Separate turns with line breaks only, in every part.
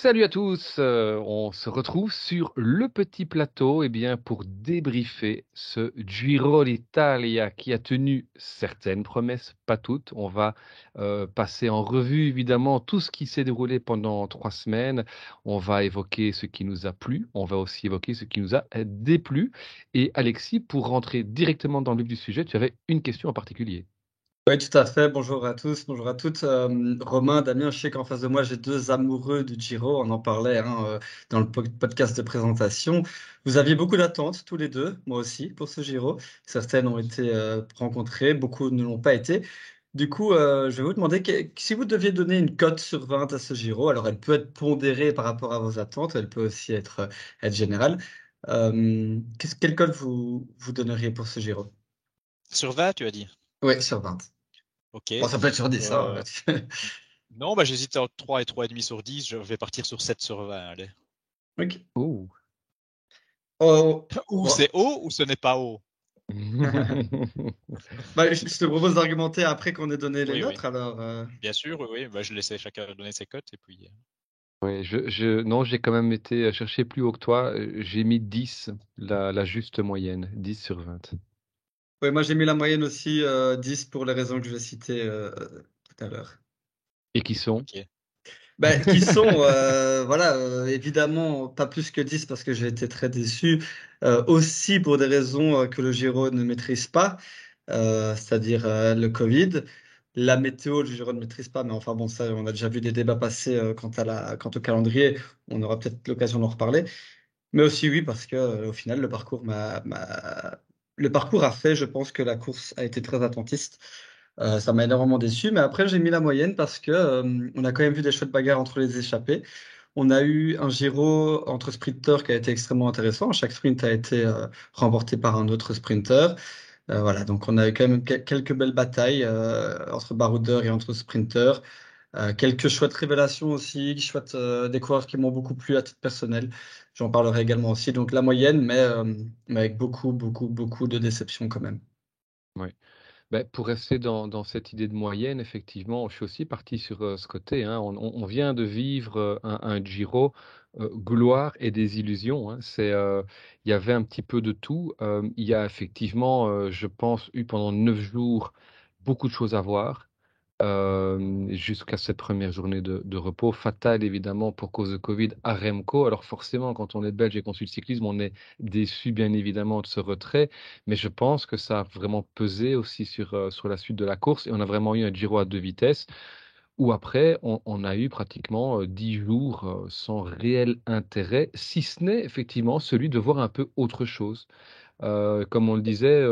Salut à tous, euh, on se retrouve sur le petit plateau eh bien, pour débriefer ce Giro d'Italia qui a tenu certaines promesses, pas toutes. On va euh, passer en revue évidemment tout ce qui s'est déroulé pendant trois semaines. On va évoquer ce qui nous a plu, on va aussi évoquer ce qui nous a déplu. Et Alexis, pour rentrer directement dans le vif du sujet, tu avais une question en particulier.
Oui, tout à fait. Bonjour à tous, bonjour à toutes. Euh, Romain, Damien, je sais qu'en face de moi, j'ai deux amoureux du Giro. On en parlait hein, euh, dans le podcast de présentation. Vous aviez beaucoup d'attentes, tous les deux, moi aussi, pour ce Giro. Certaines ont été euh, rencontrées, beaucoup ne l'ont pas été. Du coup, je vais vous demander si vous deviez donner une cote sur 20 à ce Giro, alors elle peut être pondérée par rapport à vos attentes, elle peut aussi être, être générale. quelle cote vous, vous donneriez pour ce Giro?
Sur 20, tu as dit?
Oui, sur 20.
Ok.
Bon, ça peut être sur 10. Hein.
Euh, non, bah, j'hésite entre 3 et 3,5 sur 10. Je vais partir sur 7 sur 20. Allez.
Ok.
Ouh.
Oh.
Ou c'est haut ou ce n'est pas haut.
bah, je, te propose d'argumenter après qu'on ait donné les notes. Alors, euh.
Bien sûr, oui, oui. Bah, je laissais chacun donner ses cotes et puis. Euh.
Oui, je, je, non, j'ai quand même été chercher plus haut que toi. J'ai mis 10, la, la juste moyenne, 10 sur 20.
Oui, moi j'ai mis la moyenne aussi 10 euh, pour les raisons que je vais citer euh, tout à l'heure.
Et qui sont?
Ben, Qui sont, euh, voilà, évidemment pas plus que 10 parce que j'ai été très déçu. aussi pour des raisons que le Giro ne maîtrise pas, c'est-à-dire le Covid. La météo, le Giro ne maîtrise pas, mais enfin bon, ça, on a déjà vu des débats passer quant, à la, quant au calendrier. On aura peut-être l'occasion d'en reparler. Mais aussi oui, parce que au final, le parcours m'a le parcours a fait, je pense que la course a été très attentiste. Euh, ça m'a énormément déçu, mais après j'ai mis la moyenne parce que euh, on a quand même vu des chouettes bagarres entre les échappés. On a eu un Giro entre sprinteurs qui a été extrêmement intéressant. Chaque sprint a été euh, remporté par un autre sprinter. voilà, donc on a eu quand même quelques belles batailles entre baroudeurs et entre sprinteurs. Euh, quelques chouettes révélations aussi, chouettes euh, des coureurs qui m'ont beaucoup plu à titre personnel. J'en parlerai également aussi. Donc la moyenne, mais, euh, avec beaucoup, beaucoup, beaucoup de déceptions quand même.
Oui. Ben, pour rester dans, cette idée de moyenne, effectivement, je suis aussi parti sur ce côté. Hein. On, on, vient de vivre un, un Giro gloire et des illusions. Hein. C'est, il y avait un petit peu de tout. il y a effectivement, je pense, eu pendant neuf jours beaucoup de choses à voir jusqu'à cette première journée de, repos, fatale évidemment pour cause de Covid à Remco. Alors forcément, quand on est belge et qu'on suit le cyclisme, on est déçu bien évidemment de ce retrait, mais je pense que ça a vraiment pesé aussi sur, sur la suite de la course et on a vraiment eu un Giro à deux vitesses où après, on, a eu pratiquement dix jours sans réel intérêt, si ce n'est effectivement celui de voir un peu autre chose. comme on le disait,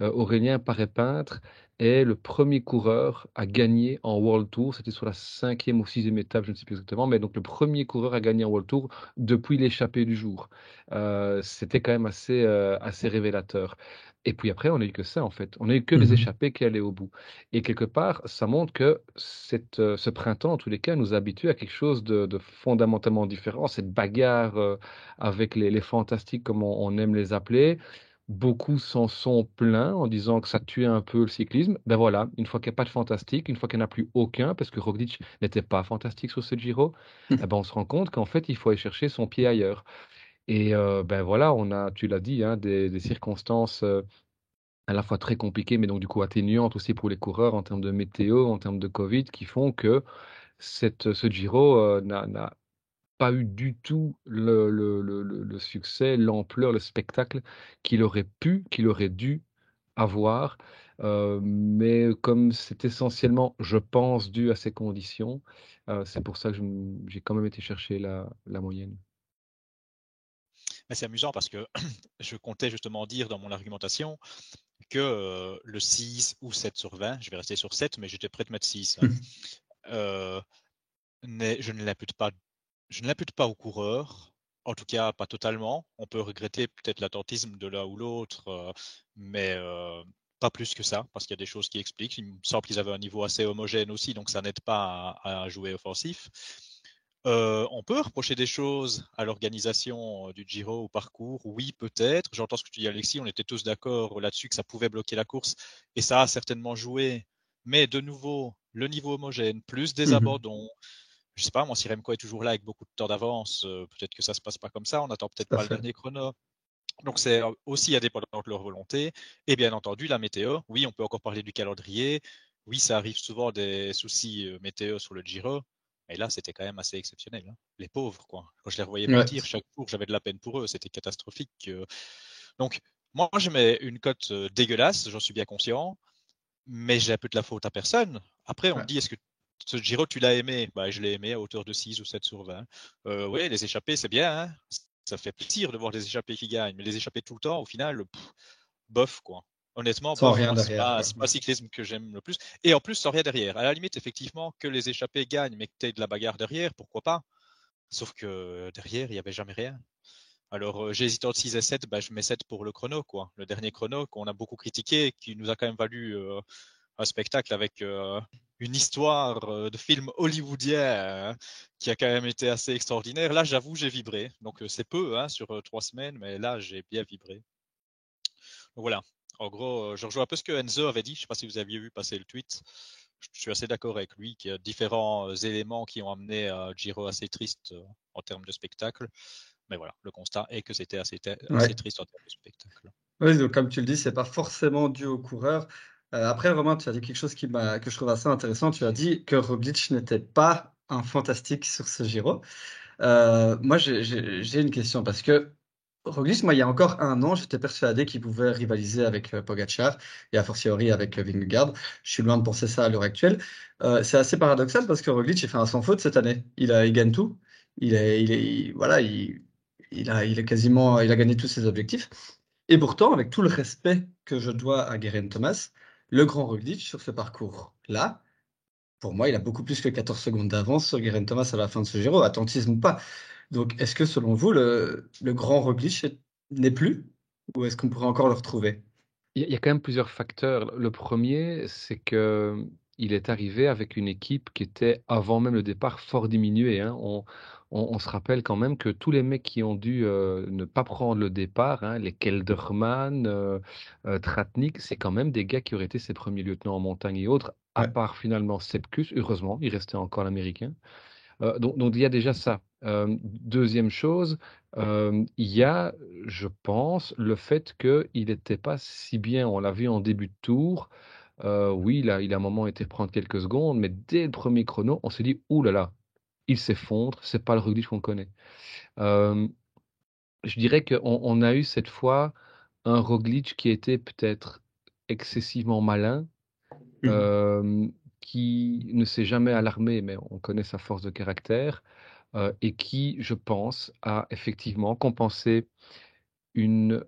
Aurélien paraît peintre, est le premier coureur à gagner en World Tour. C'était sur la cinquième ou sixième étape, je ne sais plus exactement, mais donc le premier coureur à gagner en World Tour depuis l'échappée du jour. Euh, c'était quand même assez, euh, assez révélateur. Et puis après, on n'a eu que ça, en fait. On n'a eu que les mmh échappées qui allaient au bout. Et quelque part, ça montre que cette, euh, ce printemps, en tous les cas, nous habitue à quelque chose de, fondamentalement différent. Cette bagarre avec les, les fantastiques, comme on aime les appeler, Beaucoup s'en sont plaints en disant que ça tuait un peu le cyclisme. Ben voilà, une fois qu'il n'y a pas de fantastique, une fois qu'il n'y en a plus aucun, parce que Roglic n'était pas fantastique sur ce Giro, eh ben on se rend compte qu'en fait, il faut aller chercher son pied ailleurs. Et euh, ben voilà, on a, tu l'as dit, hein, des, circonstances euh, à la fois très compliquées, mais donc du coup atténuantes aussi pour les coureurs en termes de météo, en termes de Covid, qui font que cette, ce Giro euh, n'a pas eu du tout le, le, le, le succès, l'ampleur, le spectacle qu'il aurait pu, qu'il aurait dû avoir. Euh, mais comme c'est essentiellement, je pense, dû à ces conditions, euh, c'est pour ça que j'ai quand même été chercher la, la moyenne.
C'est amusant parce que je comptais justement dire dans mon argumentation que euh, le 6 ou 7 sur 20, je vais rester sur 7, mais j'étais prêt de mettre 6. Hein, je ne l'impute pas je ne l'impute pas aux coureurs, en tout cas pas totalement. On peut regretter peut-être l'attentisme de l'un ou l'autre, euh, mais euh, pas plus que ça, parce qu'il y a des choses qui expliquent. Il me semble qu'ils avaient un niveau assez homogène aussi, donc ça n'aide pas à, jouer offensif. Euh, on peut reprocher des choses à l'organisation du Giro au parcours, oui peut-être. J'entends ce que tu dis Alexis, on était tous d'accord là-dessus que ça pouvait bloquer la course et ça a certainement joué. Mais de nouveau, le niveau homogène, plus des mmh abandons, je sais pas, moi, si Remco est toujours là avec beaucoup de temps d'avance, euh, peut-être que ça se passe pas comme ça. On attend peut-être pas le dernier chrono. Donc c'est aussi indépendant de leur volonté. Et bien entendu, la météo. Oui, on peut encore parler du calendrier. Oui, ça arrive souvent des soucis euh, météo sur le Giro. Mais là, c'était quand même assez exceptionnel. Hein. Les pauvres, quoi. Quand je les revoyais partir chaque jour, j'avais de la peine pour eux. C'était catastrophique. Euh. Donc, moi, je mets une cote dégueulasse, j'en suis bien conscient. Mais j'ai un peu de la faute à personne. Après, on me dit, est-ce que ce Giro, tu l'as aimé? Bah, Je l'ai aimé à hauteur de 6 ou 7 sur 20. Euh, oui, les échappés, c'est bien. Hein. ça fait plaisir de voir des échappés qui gagnent. Mais les échappés tout le temps, au final, bof, quoi. Honnêtement,
sans rien
c'est pas, pas, cyclisme que j'aime le plus. Et en plus, sans rien derrière. À la limite, effectivement, que les échappés gagnent, mais que tu aies de la bagarre derrière, pourquoi pas? Sauf que derrière, il n'y avait jamais rien. Alors, euh, j'ai hésité entre 6 et 7, bah, je mets 7 pour le chrono, quoi. Le dernier chrono qu'on a beaucoup critiqué, qui nous a quand même valu euh, un spectacle avec euh, une histoire euh, de film hollywoodien hein, qui a quand même été assez extraordinaire. Là, j'avoue, j'ai vibré. Donc, euh, c'est peu hein, sur trois semaines, mais là, j'ai bien vibré. Donc, voilà. En gros, je rejoins un peu ce que Enzo avait dit. Je ne sais pas si vous aviez vu passer le tweet. Je suis assez d'accord avec lui qu'il y a différents éléments qui ont amené à Giro assez triste en termes de spectacle. Mais voilà, le constat est que c'était assez, assez, triste en termes de spectacle.
Oui, donc comme tu le dis, c'est pas forcément dû au coureur. Euh, après, Romain, tu as dit quelque chose que je trouve assez intéressant. Tu as dit que Roglic n'était pas un fantastique sur ce Giro. Euh, moi, j'ai une question parce que Roglic, moi, il y a encore un an, j'étais persuadé qu'il pouvait rivaliser avec euh, Pogacar et a fortiori avec Vingegaard. Je suis loin de penser ça à l'heure actuelle. c'est assez paradoxal parce que Roglic, il fait un sans faute cette année. Il, a, gagne tout. Il est, voilà, il, a, a quasiment, il a gagné tous ses objectifs. Et pourtant, avec tout le respect que je dois à Guerin Thomas, le grand Roglic sur ce parcours-là, pour moi, il a beaucoup plus que 14 secondes d'avance sur Guerin Thomas à la fin de ce Giro, attentisme ou pas. Donc, est-ce que selon vous, le, grand Roglic n'est plus ou est-ce qu'on pourrait encore le retrouver?
Il y a quand même plusieurs facteurs. Le premier, c'est que il est arrivé avec une équipe qui était, avant même le départ, fort diminuée. Hein. On, on, se rappelle quand même que tous les mecs qui ont dû euh, ne pas prendre le départ, hein, les Kelderman, euh, euh, Tratnik, c'est quand même des gars qui auraient été ses premiers lieutenants en montagne et autres, à part finalement Sepkus, heureusement, il restait encore l'américain. Donc, donc, il y a déjà ça. deuxième chose, il y a, je pense, le fait qu'il n'était pas si bien, on l'a vu en début de tour, oui, il a, il a un moment été prendre quelques secondes, mais dès le premier chrono, on s'est dit, ouh là là, il s'effondre, c'est pas le Roglic qu'on connaît. je dirais qu'on on a eu cette fois un Roglic qui était peut-être excessivement malin, mmh qui ne s'est jamais alarmé, mais on connaît sa force de caractère, et qui, je pense, a effectivement compensé une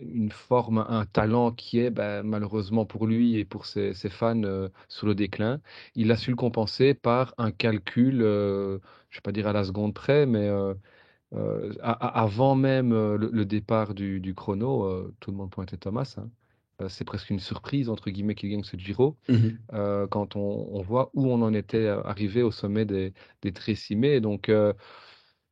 une forme, un talent qui est ben, malheureusement pour lui et pour ses, fans euh, sur le déclin. Il a su le compenser par un calcul, euh, je ne vais pas dire à la seconde près, mais euh, avant même le, départ du, chrono, tout le monde pointait Thomas. Hein. C'est presque une surprise, entre guillemets, qu'il gagne ce Giro, mmh quand on, voit où on en était arrivé au sommet des, des Trécimés. Donc,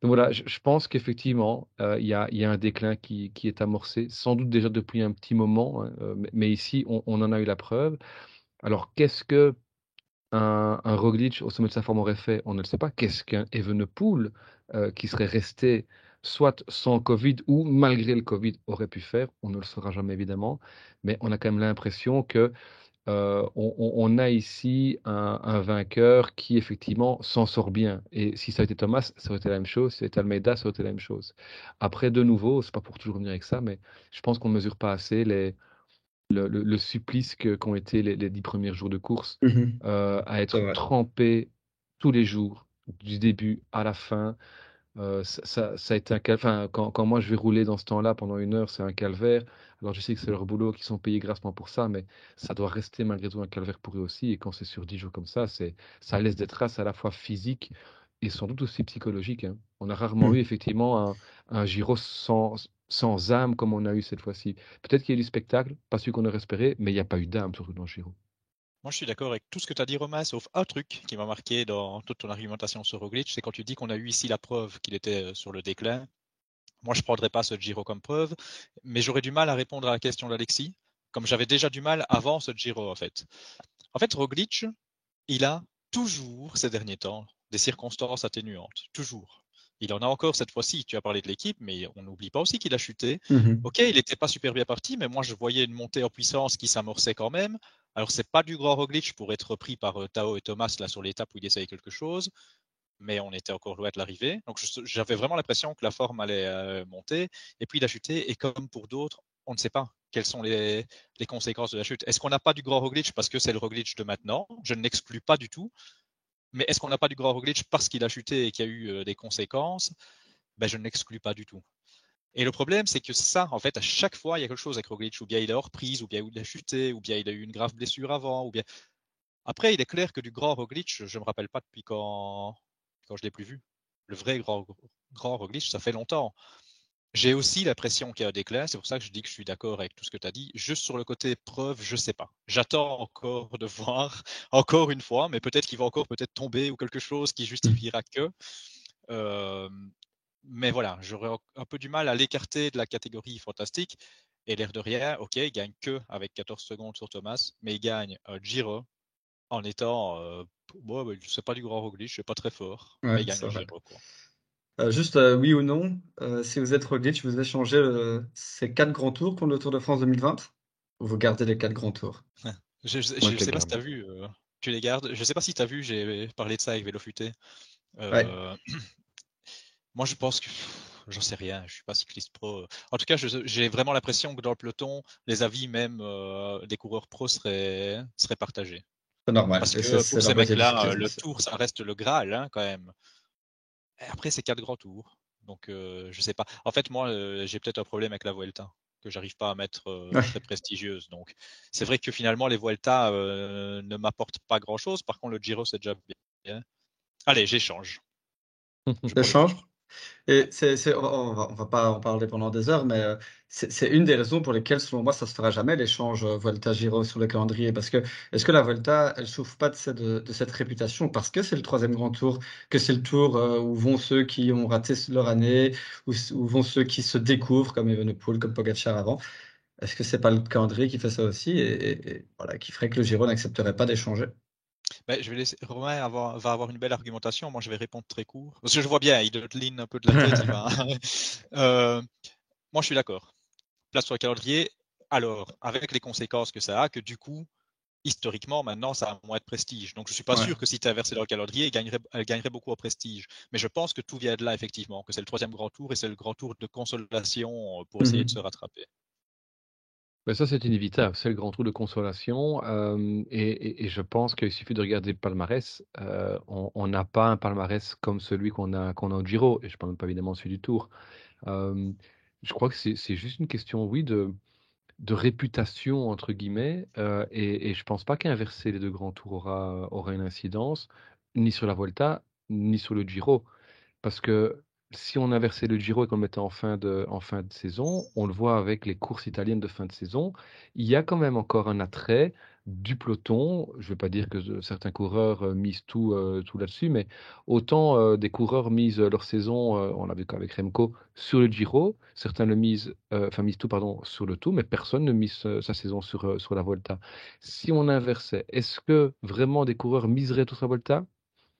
donc voilà, je, pense qu'effectivement, euh, il y, a, un déclin qui, est amorcé, sans doute déjà depuis un petit moment, hein, euh, mais, ici, on, en a eu la preuve. Alors, qu'est-ce que un, Roglic au sommet de sa forme aurait fait? On ne le sait pas. Qu'est-ce qu'un Evenepoel euh, qui serait resté soit sans Covid ou malgré le Covid aurait pu faire? On ne le saura jamais évidemment, mais on a quand même l'impression que euh, on, a ici un, vainqueur qui effectivement s'en sort bien. Et si ça avait été Thomas, ça aurait été la même chose. Si ça avait été Almeida, ça aurait été la même chose. Après, de nouveau, c'est pas pour toujours venir avec ça, mais je pense qu'on ne mesure pas assez les, le, supplice qu'ont été les, dix premiers jours de course mmh euh, à être trempé tous les jours, du début à la fin. Euh, ça, ça, a été un enfin, quand, quand, moi je vais rouler dans ce temps-là pendant une heure, c'est un calvaire. Alors je sais que c'est leur boulot, qu'ils sont payés grassement pour ça, mais ça doit rester malgré tout un calvaire pour eux aussi. Et quand c'est sur 10 jours comme ça, c'est, ça laisse des traces à la fois physiques et sans doute aussi psychologiques. Hein. On a rarement mmh. eu effectivement un, un Giro sans, sans âme comme on a eu cette fois-ci. Peut-être qu'il y a eu du spectacle, pas celui qu'on aurait espéré, mais il n'y a pas eu d'âme surtout dans le Giro.
Moi, je suis d'accord avec tout ce que tu as dit, Romain, sauf un truc qui m'a marqué dans toute ton argumentation sur Roglic, c'est quand tu dis qu'on a eu ici la preuve qu'il était euh, sur le déclin. Moi, je ne prendrais pas ce Giro comme preuve, mais j'aurais du mal à répondre à la question d'Alexis, comme j'avais déjà du mal avant ce Giro, en fait. En fait, Roglic, il a toujours ces derniers temps des circonstances atténuantes. Toujours. Il en a encore cette fois-ci. Tu as parlé de l'équipe, mais on n'oublie pas aussi qu'il a chuté.
Mhm.
Ok, il n'était pas super bien parti, mais moi je voyais une montée en puissance qui s'amorçait quand même. Alors c'est pas du grand Roglic pour être repris par euh, Tao et Thomas là sur l'étape où il essayait quelque chose, mais on était encore loin de l'arrivée. Donc j'avais vraiment l'impression que la forme allait euh, monter, et puis il a chuté. Et comme pour d'autres, on ne sait pas quelles sont les, les conséquences de la chute. Est-ce qu'on n'a pas du grand Roglic parce que c'est le Roglic de maintenant? Je ne l'exclus pas du tout. Mais est-ce qu'on n'a pas du grand Roglic parce qu'il a chuté et qu'il y a eu euh, des conséquences? Ben, Je ne l'exclus pas du tout. Et le problème, c'est que ça, en fait, à chaque fois, il y a quelque chose avec Roglic, ou bien il est hors prise, ou bien il a chuté, ou bien il a eu une grave blessure avant, ou bien. Après, il est clair que du grand Roglic, je ne me rappelle pas depuis quand, je l'ai plus vu. Le vrai grand, grand ça fait longtemps. J'ai aussi l'impression qu'il y a des classes, c'est pour ça que je dis que je suis d'accord avec tout ce que tu as dit. Juste sur le côté preuve, je sais pas. J'attends encore de voir, encore une fois, mais peut-être qu'il va encore peut-être tomber ou quelque chose qui justifiera que. Euh, mais voilà, j'aurais un peu du mal à l'écarter de la catégorie fantastique. Et l'air de rien, ok, il gagne que avec 14 secondes sur Thomas, mais il gagne un Giro en étant, euh, bon, sais pas du grand Roglic, c'est pas très fort, mais il gagne un Giro. Quoi.
Euh, juste euh, oui ou non, euh, si vous êtes Roglic, vous échangez ces quatre grands tours contre le Tour de France 2020 ou vous gardez les quatre grands tours?
Je ne sais pas si tu as vu, tu les gardes. Je sais pas si tu as vu, j'ai parlé de ça avec Vélofuté. Moi, je pense que j'en sais rien, je suis pas cycliste pro. En tout cas, j'ai vraiment l'impression que dans le peloton, les avis même des coureurs pro seraient, seraient partagés.
C'est normal.
Parce que pour ces mecs-là, le tour, ça reste le Graal hein, quand même après, c'est quatre grands tours. Donc, euh, je sais pas. En fait, moi, euh, j'ai peut-être un problème avec la Vuelta que j'arrive pas à mettre euh, très prestigieuse. Donc, c'est vrai que finalement, les Vuelta ne m'apportent pas grand-chose. Par contre, le Giro, c'est déjà bien. Allez, j'échange.
J'échange et on va, va pas en parler pendant des heures, mais euh, c'est une des raisons pour lesquelles, selon moi, ça se fera jamais l'échange euh, Volta-Giro sur le calendrier. Parce que est-ce que la Volta, elle souffre pas de cette, de cette réputation parce que c'est le troisième grand tour, que c'est le tour euh, où vont ceux qui ont raté leur année, où, vont ceux qui se découvrent, comme Evenepoel, comme Pogacar avant? Est-ce que c'est pas le calendrier qui fait ça aussi et voilà, qui ferait que le Giro n'accepterait pas d'échanger?
Ben, je vais laisser Romain va avoir une belle argumentation. Moi, je vais répondre très court. Parce que je vois bien, il ligne un peu de la tête. euh, moi, je suis d'accord. Place sur le calendrier. Alors, avec les conséquences que ça a, que du coup, historiquement, maintenant, ça a moins de prestige. Donc, je suis pas sûr que si tu versé dans le calendrier, elle gagnerait, elle gagnerait beaucoup en prestige. Mais je pense que tout vient de là, effectivement, que c'est le troisième grand tour et c'est le grand tour de consolation pour essayer de mmh se rattraper.
Ben ça, c'est inévitable. C'est le grand tour de consolation. et, je pense qu'il suffit de regarder le palmarès. on n'a pas un palmarès comme celui qu'on a, qu'on a au Giro. Et je ne parle pas évidemment celui du Tour. je crois que c'est juste une question, oui, de, de réputation, entre guillemets. et, je ne pense pas qu'inverser les deux grands tours aura, aura une incidence, ni sur la Volta, ni sur le Giro. Parce que si on inversait le Giro et qu'on le mettait en fin, de, en fin de saison, on le voit avec les courses italiennes de fin de saison, il y a quand même encore un attrait du peloton. Je ne veux pas dire que certains coureurs euh, misent tout, euh, tout là-dessus, mais autant euh, des coureurs misent leur saison, on l'a vu avec Remco, sur le Giro, certains le misent, enfin misent tout pardon, sur le tout, mais personne ne mise sa saison sur, sur la Volta. Si on inversait, est-ce que vraiment des coureurs miseraient sur la Volta?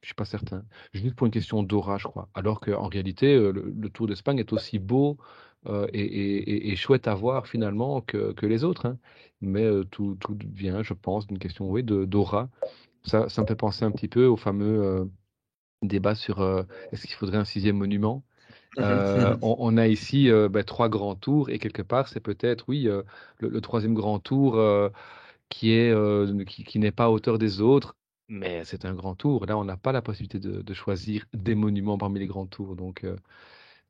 Je suis pas certain. Juste pour une question d'aura, je crois. Alors qu'en réalité, euh, le, Tour d'Espagne est aussi beau euh, et, chouette à voir finalement que, les autres. Hein. Mais euh, tout, vient, je pense, d'une question oui, d'aura. Ça, ça me fait penser un petit peu au fameux débat sur est-ce qu'il faudrait un sixième monument? On, a ici ben, trois grands tours et quelque part, c'est peut-être, oui, le, troisième grand tour qui est qui, n'est pas à hauteur des autres mais c'est un grand tour. Là, on n'a pas la possibilité de, choisir des monuments parmi les grands tours. Donc, euh,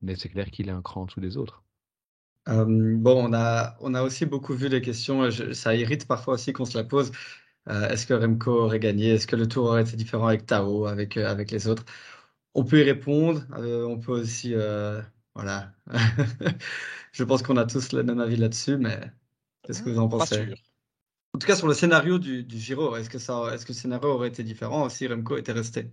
mais c'est clair qu'il est un cran en dessous des autres.
bon, on a, on a aussi beaucoup vu les questions. ça irrite parfois aussi qu'on se la pose. Euh, est-ce que Remco aurait gagné? Est-ce que le tour aurait été différent avec Tao, avec, euh, avec les autres? On peut y répondre. on peut aussi. voilà. Je pense qu'on a tous le même avis là-dessus, mais qu'est-ce que vous en pensez? En tout cas, sur le scénario du, Giro, est-ce que, ça, est-ce que le scénario aurait été différent si Remco était resté?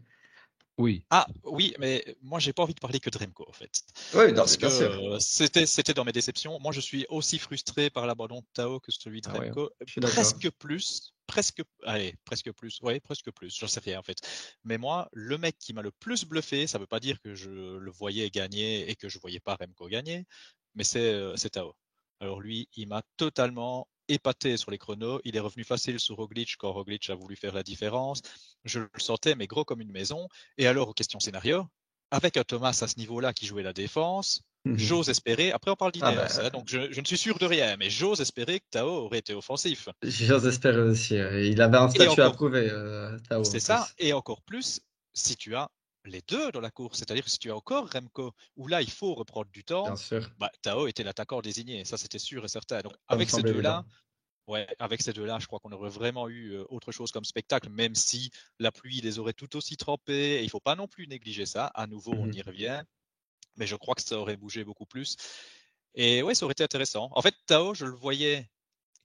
Oui.
Ah oui, mais moi j'ai pas envie de parler que de Remco en fait.
Oui,
parce que euh, c'était c'était dans mes déceptions. Moi je suis aussi frustré par l'abandon de Tao que celui de ah Remco, presque plus, presque allez, presque plus. Ouais, presque plus, j'en sais rien en fait. Mais moi, le mec qui m'a le plus bluffé, ça veut pas dire que je le voyais gagner et que je voyais pas Remco gagner, mais c'est euh, Tao. Alors lui, il m'a totalement épaté sur les chronos. Il est revenu facile sur Roglic quand Roglic a voulu faire la différence. Je le sentais, mais gros comme une maison. Et alors, aux questions scénario, avec un Thomas à ce niveau-là qui jouait la défense, mhm. j'ose espérer, après on parle ah d'Inès, bah, hein, donc je, ne suis sûr de rien, mais j'ose espérer que Tao aurait été offensif.
J'ose espérer aussi. Il avait un statut à prouver, euh, Tao.
C'est ça, et encore plus si tu as les deux dans la course. C'est-à-dire que si tu as encore Remco, où là il faut reprendre du temps, bah, Tao était l'attaquant désigné, ça c'était sûr et certain. Donc avec ces deux-là, ouais, avec ces deux-là, je crois qu'on aurait vraiment eu euh, autre chose comme spectacle, même si la pluie les aurait tout aussi trempés. Et il faut pas non plus négliger ça. À nouveau, on mmh y revient, mais je crois que ça aurait bougé beaucoup plus. Et ouais, ça aurait été intéressant. En fait, Tao, je le voyais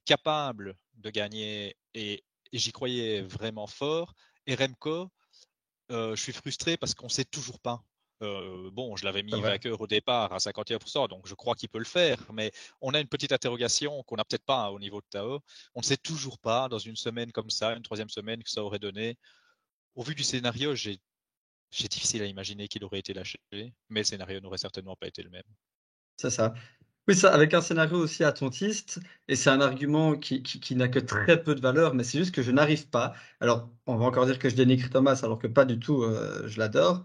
capable de gagner et j'y croyais vraiment fort. Et Remco, je suis frustré parce qu'on ne sait toujours pas. bon, je l'avais mis vainqueur au départ à 51%, donc je crois qu'il peut le faire, mais on a une petite interrogation qu'on n'a peut-être pas au niveau de Tao. On ne sait toujours pas, dans une semaine comme ça, une troisième semaine, que ça aurait donné. Au vu du scénario, j'ai difficile à imaginer qu'il aurait été lâché, mais le scénario n'aurait certainement pas été le même.
C'est ça. Oui, ça, avec un scénario aussi attentiste, et c'est un argument qui, qui, n'a que très peu de valeur, mais c'est juste que je n'arrive pas. Alors, on va encore dire que je dénigre Thomas, alors que pas du tout, euh, je l'adore.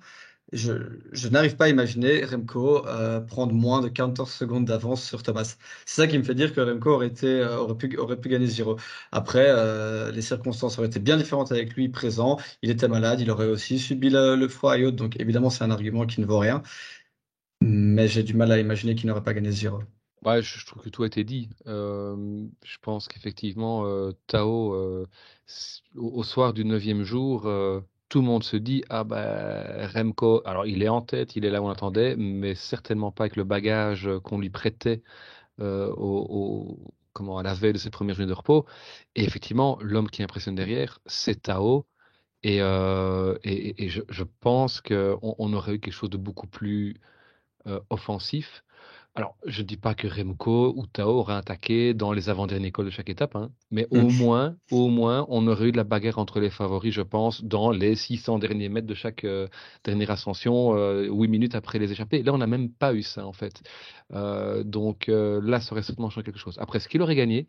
Je, je n'arrive pas à imaginer Remco euh, prendre moins de 14 secondes d'avance sur Thomas. C'est ça qui me fait dire que Remco aurait, été, euh, aurait, pu, aurait pu gagner ce Giro. Après, les circonstances auraient été bien différentes avec lui présent. Il était malade, il aurait aussi subi le, le froid et autres, donc évidemment, c'est un argument qui ne vaut rien mais j'ai du mal à imaginer qu'il n'aurait pas gagné ce.
Ouais, je, trouve que tout a été dit. je pense qu'effectivement, euh, Tao, euh, au, soir du neuvième jour, euh, tout le monde se dit Ah ben Remco, alors il est en tête, il est là où on attendait, mais certainement pas avec le bagage qu'on lui prêtait au, comment, à la veille de ses premières journées de repos. Et effectivement, l'homme qui impressionne derrière, c'est Tao. Et, et, je, je, pense qu'on on aurait eu quelque chose de beaucoup plus euh, offensif. Alors, je ne dis pas que Remco ou Tao auraient attaqué dans les avant-derniers cols de chaque étape, hein, mais au mmh. moins, au moins, on aurait eu de la bagarre entre les favoris, je pense, dans les 600 derniers mètres de chaque euh, dernière ascension, euh, 8 minutes après les échappées. Là, on n'a même pas eu ça, en fait. Euh, donc là, ça aurait certainement changé quelque chose. Après, ce qu'il aurait gagné,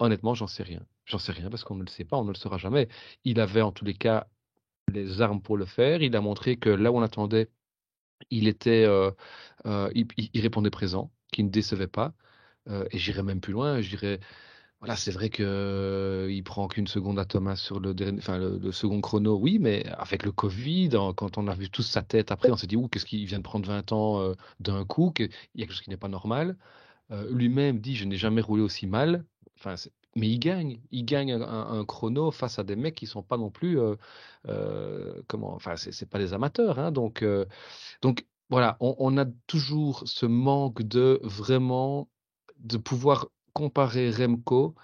honnêtement, j'en sais rien. J'en sais rien parce qu'on ne le sait pas, on ne le saura jamais. Il avait en tous les cas les armes pour le faire. Il a montré que là où on attendait, il était, euh, euh, il, répondait présent, qui ne décevait pas. Euh, et j'irais même plus loin. Je dirais, voilà, c'est vrai que il prend qu'une seconde à Thomas sur le, enfin, le, second chrono, oui, mais avec le Covid, quand on a vu tous sa tête après, on s'est dit, ouh, qu'est-ce qu'il vient de prendre 20 ans d'un coup, il y a quelque chose qui n'est pas normal. Lui-même dit, je n'ai jamais roulé aussi mal. Enfin, mais il gagne, il gagne un, chrono face à des mecs qui sont pas non plus, euh, euh, comment, enfin c'est pas des amateurs, hein, donc euh, donc voilà, on, a toujours ce manque de vraiment de pouvoir comparer Remco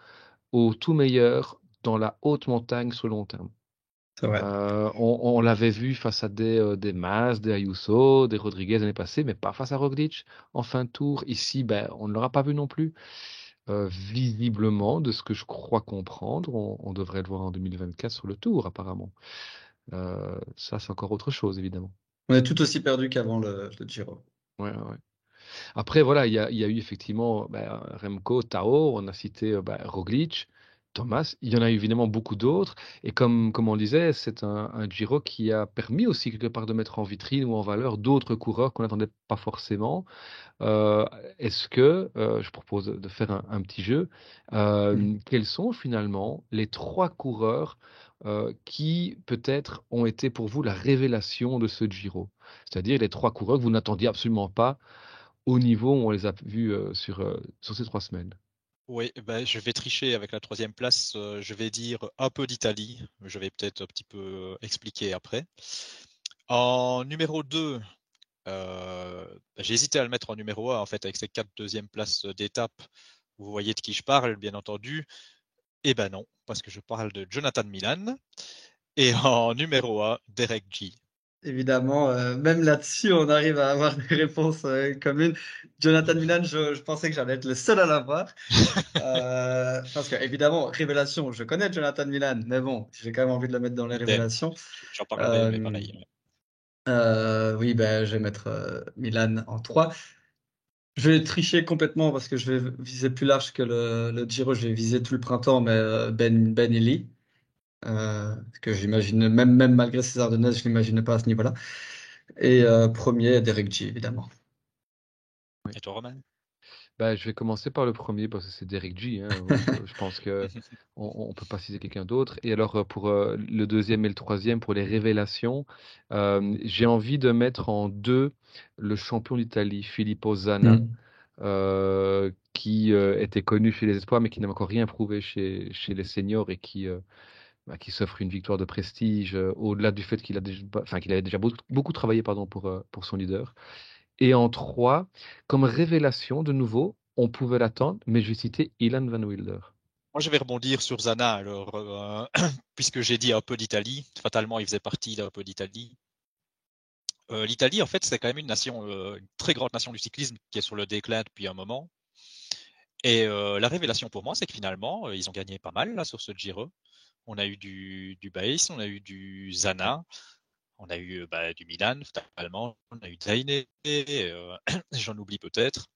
au tout meilleur dans la haute montagne sur le long terme. on, l'avait vu face à des, des Mas, des Ayuso, des Rodriguez l'année passée, mais pas face à Roglic en fin de tour. Ici, ben, on ne l'aura pas vu non plus. Euh, visiblement, de ce que je crois comprendre, on, devrait le voir en 2024 sur le tour, apparemment. Euh, ça, c'est encore autre chose, évidemment.
On est tout aussi perdu qu'avant le, Giro.
Ouais, ouais. Après, voilà, il y a, eu effectivement ben, Remco, Tao, on a cité euh, ben, Roglic, Thomas, il y en a évidemment beaucoup d'autres. Et comme, comme on disait, c'est un, Giro qui a permis aussi quelque part de mettre en vitrine ou en valeur d'autres coureurs qu'on n'attendait pas forcément. Euh, est-ce que, euh, je propose de faire un, petit jeu, euh, mmh. quels sont finalement les trois coureurs qui peut-être ont été pour vous la révélation de ce Giro? C'est-à-dire les trois coureurs que vous n'attendiez absolument pas au niveau où on les a vus sur, sur ces trois semaines
oui, ben, je vais tricher avec la troisième place. je vais dire un peu d'Italie. Je vais peut-être un petit peu expliquer après. En numéro 2, euh, j'ai hésité à le mettre en numéro 1 en fait avec ces quatre deuxièmes places d'étape. Vous voyez de qui je parle, bien entendu. Eh ben non, parce que je parle de Jonathan Milan. Et en numéro 1, Derek G.
évidemment, euh, même là-dessus, on arrive à avoir des réponses euh, communes. Jonathan Milan, je, je pensais que j'allais être le seul à l'avoir. Euh, parce que, évidemment, révélation, je connais Jonathan Milan, mais bon, j'ai quand même envie de le mettre dans les révélations.
J'en parlerai, mais pareil.
oui, ben, je vais mettre Milan en 3. Je vais tricher complètement parce que je vais viser plus large que le, le Giro. Je vais viser tout le printemps, mais Ben, ben Lee. Euh, que j'imagine, même, même malgré ces Ardennaises, je ne l'imagine pas à ce niveau-là. Et euh, premier, Derek G, évidemment.
Et toi, Romain?
Bah, je vais commencer par le premier parce que c'est Derek G. Hein. je, pense que on, ne peut pas citer quelqu'un d'autre. Et alors euh, pour le deuxième et le troisième, pour les révélations, j'ai envie de mettre en deux le champion d'Italie, Filippo Zana, mm. qui était connu chez les espoirs, mais qui n'a encore rien prouvé chez, chez les seniors et qui bah, qui s'offre une victoire de prestige euh, au-delà du fait qu'il a déjà, enfin, qu'il avait déjà beaucoup, travaillé pardon, pour, euh, pour son leader. Et en trois, comme révélation, de nouveau, on pouvait l'attendre, mais je vais citer Ilan Van Wilder.
Moi, je vais rebondir sur Zana, alors, euh, puisque j'ai dit un peu d'Italie. Fatalement, il faisait partie d'un peu d'Italie. L'Italie, en fait, c'est quand même une nation, très grande nation du cyclisme qui est sur le déclin depuis un moment. Et la révélation pour moi, c'est que finalement, ils ont gagné pas mal là sur ce Giro. On a eu du, du on a eu du Zana, on a eu bah, du Milan, on a eu Zaine, euh, j'en oublie peut-être.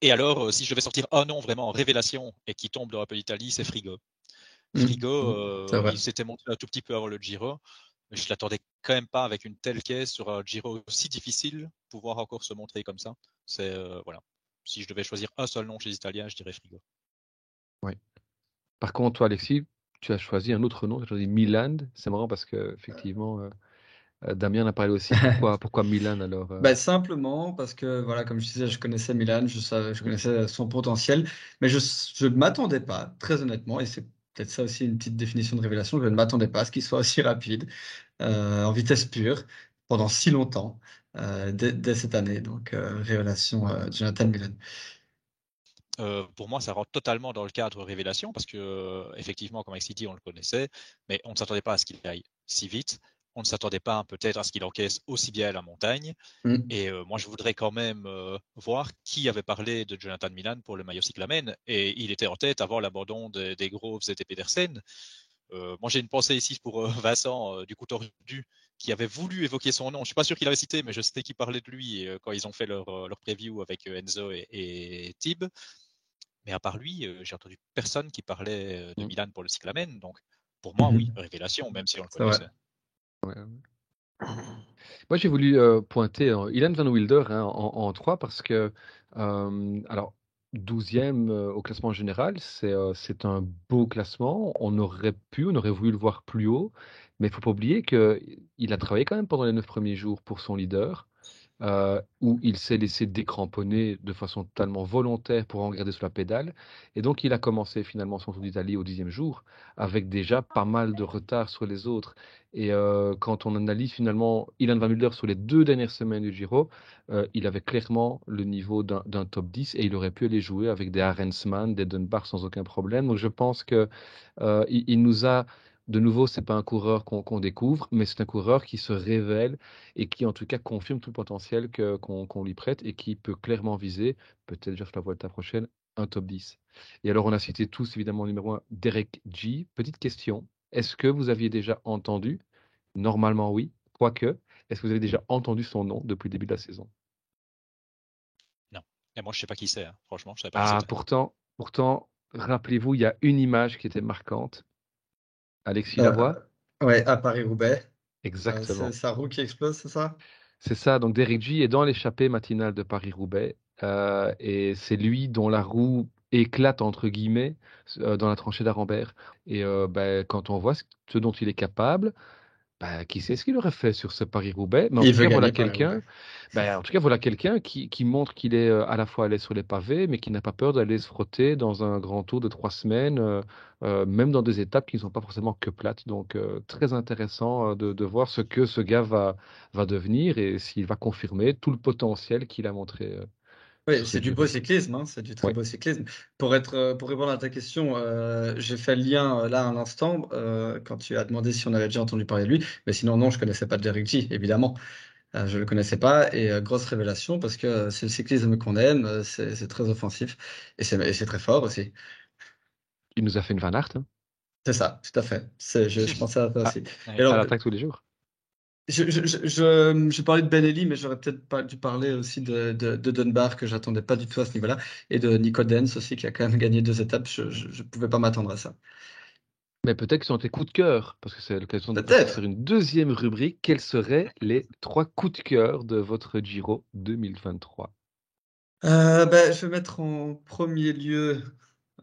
Et alors, euh, si je devais sortir un nom vraiment en révélation et qui tombe dans la peu d'Italie, c'est Frigo. Mmh. Frigo, mmh. Euh, il s'était montré un tout petit peu avant le Giro, mais je l'attendais quand même pas avec une telle caisse sur un Giro aussi difficile, pouvoir encore se montrer comme ça. C'est voilà. Si je devais choisir un seul nom chez les Italiens, je dirais Frigo.
Oui. Par contre, toi, Alexis, tu as choisi un autre nom, tu as choisi Milan. C'est marrant parce que effectivement, euh, euh, Damien en a parlé aussi. Pourquoi, pourquoi Milan alors
euh? bah, Simplement parce que, voilà, comme je disais, je connaissais Milan, je, savais, je connaissais son potentiel, mais je ne m'attendais pas, très honnêtement, et c'est peut-être ça aussi une petite définition de révélation, je ne m'attendais pas à ce qu'il soit aussi rapide, en vitesse pure, pendant si longtemps, dès, dès, cette année. Donc, révélation Jonathan Milan.
Euh, pour moi, ça rentre totalement dans le cadre révélation parce que, euh, effectivement, comme dit, on le connaissait, mais on ne s'attendait pas à ce qu'il aille si vite. On ne s'attendait pas peut-être à ce qu'il encaisse aussi bien la montagne. Mm. Et euh, moi, je voudrais quand même voir qui avait parlé de Jonathan Milan pour le maillot cyclamen. Et il était en tête avant l'abandon des Groves et des Pedersen. moi, j'ai une pensée ici pour Vincent du coup tordu qui avait voulu évoquer son nom. Je suis pas sûr qu'il avait cité, mais je sais qu'il parlait de lui quand ils ont fait leur, leur preview avec Enzo et, et Tib. Mais à part lui, j'ai entendu personne qui parlait de mmh. Milan pour le cyclamen. Donc, pour moi, oui, mmh révélation, même si on le connaissait.
Moi, j'ai voulu euh, pointer Ilan Van Wilder hein, en, 3 parce que, alors, 12e au classement général, c'est un beau classement. On aurait pu, on aurait voulu le voir plus haut, mais il ne faut pas oublier qu'il a travaillé quand même pendant les 9 premiers jours pour son leader. Euh, où il s'est laissé décramponner de façon totalement volontaire pour en garder sur la pédale. Et donc, il a commencé finalement son tour d'Italie au dixième jour, avec déjà pas mal de retard sur les autres. Et euh, quand on analyse finalement Ilan Van Mulder sur les deux dernières semaines du Giro, euh, il avait clairement le niveau d'un top 10 et il aurait pu aller jouer avec des Arensman, des Dunbar sans aucun problème. Donc, je pense que il nous a de nouveau, ce n'est pas un coureur qu'on découvre, mais c'est un coureur qui se révèle et qui, en tout cas, confirme tout le potentiel qu'on lui prête et qui peut clairement viser, peut-être déjà sur la Volta prochaine, un top 10. Et alors, on a cité tous, évidemment, numéro 1, Derek G. Petite question, est-ce que vous aviez déjà entendu Normalement, oui. Quoique, est-ce que vous avez déjà entendu son nom depuis le début de la saison?
Non. Et moi, je ne sais pas qui c'est, hein. franchement. Je sais pas
ah, pourtant, pourtant rappelez-vous, il y a une image qui était marquante Alexis Lavoie
euh, Ouais, à Paris-Roubaix.
Exactement.
c'est sa roue qui explose, c'est ça?
C'est ça. Donc, Derek G est dans l'échappée matinale de Paris-Roubaix. Euh, et c'est lui dont la roue éclate, entre guillemets, euh, dans la tranchée d'Arambert. Et ben, quand on voit ce dont il est capable, bah, qui sait ce qu'il aurait fait sur ce Paris-Roubaix Mais en tout cas, voilà quelqu'un. Bah, en tout cas, voilà quelqu'un qui, qui montre qu'il est euh, à la fois allé sur les pavés, mais qui n'a pas peur d'aller se frotter dans un grand tour de trois semaines, euh, euh, même dans des étapes qui ne sont pas forcément que plates. Donc, très intéressant de, de, voir ce que ce gars va, va devenir et s'il va confirmer tout le potentiel qu'il a montré
Oui, c'est du beau cyclisme, hein, c'est du très
Ouais.
beau cyclisme. Pour être, euh, pour répondre à ta question, euh, j'ai fait le lien euh, là à l'instant euh, quand tu as demandé si on avait déjà entendu parler de lui. Mais sinon, non, je connaissais pas Derek G, évidemment. Euh, je le connaissais pas et euh, grosse révélation parce que c'est le cyclisme qu'on aime, c'est très offensif et c'est très fort aussi.
Il nous a fait une Van Aert, hein,
C'est ça, tout à fait. Je, je pensais à ça
Ah.
aussi.
Ouais.
Et alors,
à l'attaque tous les jours.
Je, je, je, parlais de Ben Eli, mais j'aurais peut-être pas dû parler aussi de, de, de Dunbar, que j'attendais pas du tout à ce niveau-là, et de Nico Dens aussi, qui a quand même gagné deux étapes. Je, je pouvais pas m'attendre à ça.
Mais peut-être qu'ils sont tes coups de cœur, parce que c'est l'occasion de
Peut-être.
faire une deuxième rubrique. Quels seraient les trois coups de cœur de votre Giro 2023
Euh, ben, je vais mettre en premier lieu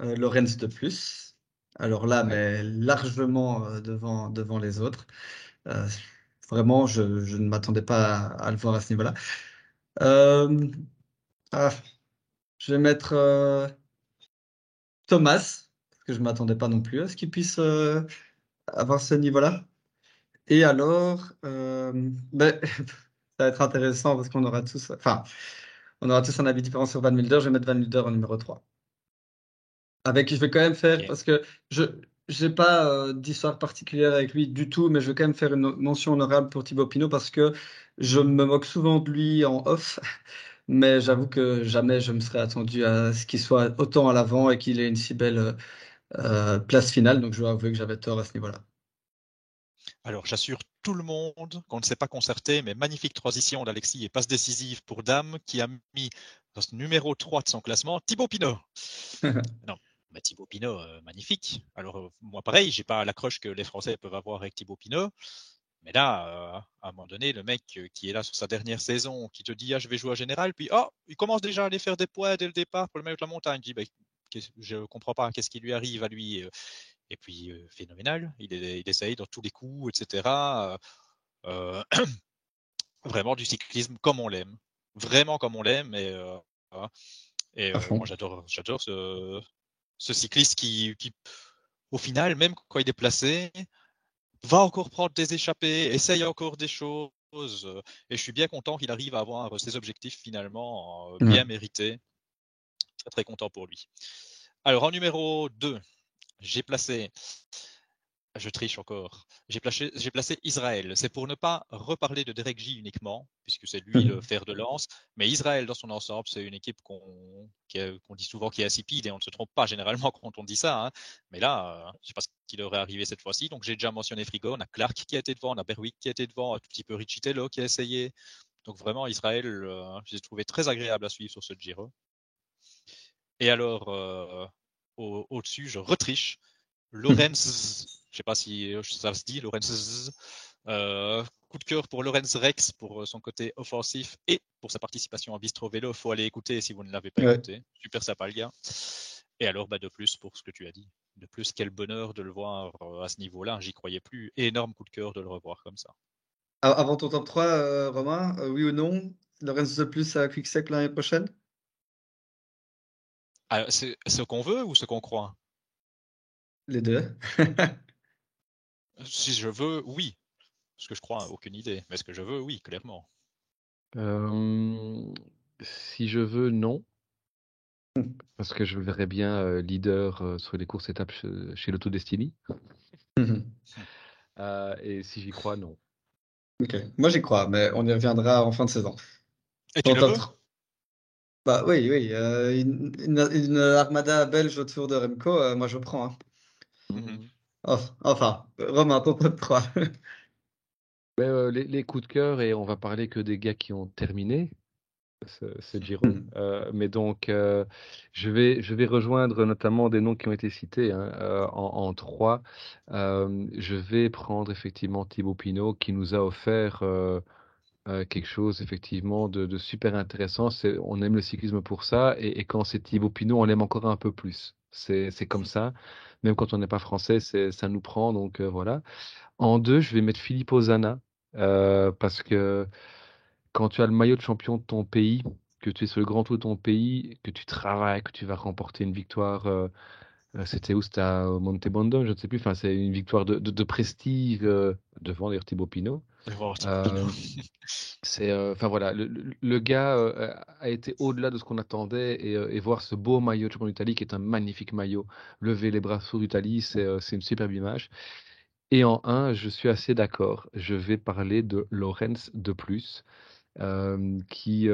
euh, Lorenz de plus. Alors là,
Ouais.
mais largement euh, devant, devant les autres. Euh, vraiment, je, je ne m'attendais pas à, à le voir à ce niveau-là. Euh, ah, je vais mettre euh, Thomas, parce que je ne m'attendais pas non plus à ce qu'il puisse euh, avoir ce niveau-là. Et alors, ben, ça va être intéressant parce qu'on aura tous, enfin, on aura tous un avis différent sur Van Milder. Je vais mettre Van Milder en numéro 3. Avec, je vais quand même faire, parce que je n'ai pas euh, d'histoire particulière avec lui du tout, mais je vais quand même faire une mention honorable pour Thibaut Pinot parce que je me moque souvent de lui en off, mais j'avoue que jamais je me serais attendu à ce qu'il soit autant à l'avant et qu'il ait une si belle euh, euh, place finale. Donc je dois avouer que j'avais tort à ce niveau-là.
Alors, j'assure tout le monde qu'on ne s'est pas concerté, mais magnifique transition d'Alexis et passe décisive pour Dame qui a mis dans ce numéro 3 de son classement Thibaut Pinot. non, mais Thibaut Pinot, euh, magnifique. Alors, euh, moi, pareil, j'ai pas l'accroche que les Français peuvent avoir avec Thibaut Pinot. Mais là, euh, à un moment donné, le mec qui est là sur sa dernière saison, qui te dit ah, je vais jouer à général, puis oh, il commence déjà à aller faire des points dès le départ pour le maillot de la montagne. Je dis bah, je comprends pas, qu'est-ce qui lui arrive à lui Et puis, euh, phénoménal, il, est- il essaye dans tous les coups, etc. Euh, vraiment du cyclisme comme on l'aime. Vraiment comme on l'aime. Et, et moi, j'adore, j'adore ce, ce cycliste qui, qui, au final, même quand il est placé, va encore prendre des échappées, essaye encore des choses. euh, Et je suis bien content qu'il arrive à avoir ses objectifs finalement euh, bien
Ouais.
mérités. Très très content pour lui. Alors en numéro 2, j'ai placé, je triche encore, j'ai placé, j'ai placé Israël. C'est pour ne pas reparler de Derek J uniquement, puisque c'est lui le fer de lance, mais Israël dans son ensemble, c'est une équipe qu'on dit souvent qui est insipide et on ne se trompe pas généralement quand on dit ça. hein. Mais là, euh, je ne sais pas ce qui leur est arrivé cette fois-ci. Donc j'ai déjà mentionné Frigo, on a Clark qui a été devant, on a Berwick qui a été devant, un tout petit peu Richie Taylor qui a essayé. Donc vraiment Israël, euh, je l'ai trouvé très agréable à suivre sur ce Giro. Et alors, euh, au- au-dessus, je retriche. Lorenz, je sais pas si euh, ça se dit, Lorenz. Euh, coup de cœur pour Lorenz Rex pour euh, son côté offensif et pour sa participation à Bistro Vélo. Faut aller écouter si vous ne l'avez pas
Ouais.
écouté. Super sympa le gars. Et alors, bah, de plus pour ce que tu as dit. De plus, quel bonheur de le voir à ce niveau-là. J'y croyais plus. Énorme coup de cœur de le revoir comme ça.
Avant ton top 3, euh, Romain, euh, oui ou non, Lorenz de plus à Quicksec l'année prochaine?
Ah, c'est ce qu'on veut ou ce qu'on croit?
Les deux.
Si je veux, oui. Ce que je crois, aucune idée. Mais ce que je veux, oui, clairement.
Euh, si je veux, non. Parce que je le verrais bien euh, leader euh, sur les courses étapes chez, chez l'Auto Destiny. Euh, et si j'y crois, non.
Ok, moi j'y crois, mais on y reviendra en fin de saison.
Et tu le veux
Bah oui, oui, euh, une, une- une armada belge autour de Remco, euh, moi je prends. hein.
Mhm.
Oh, enfin, Romain, ton top 3.
Mais, euh, les, les coups de cœur, et on va parler que des gars qui ont terminé ce, ce Giro.
Mhm.
Euh, mais donc, euh, je vais, je vais rejoindre notamment des noms qui ont été cités hein, en, en trois. Je vais prendre effectivement Thibaut Pinot qui nous a offert euh, quelque chose effectivement de, de super intéressant. On aime le cyclisme pour ça, et, et quand c'est Thibaut Pinot, on l'aime encore un peu plus. C'est, comme ça. Même quand on n'est pas français, c'est, ça nous prend. Donc euh, voilà. En deux, je vais mettre Filippo Zana euh, parce que quand tu as le maillot de champion de ton pays, que tu es sur le grand tour de ton pays, que tu travailles, que tu vas remporter une victoire, euh, c'était où? C'était à Montebondon, je ne sais plus. Enfin, c'est une victoire de, de, de prestige devant d'ailleurs Thibaut Pinot. C'est, enfin voilà, le, gars a été au-delà de ce qu'on attendait et, voir ce beau maillot de champion d'Italie qui est un magnifique maillot, lever les bras sous l'Italie, c'est, c'est une superbe image. Et en un, je suis assez d'accord. Je vais parler de Lorenz de plus, qui,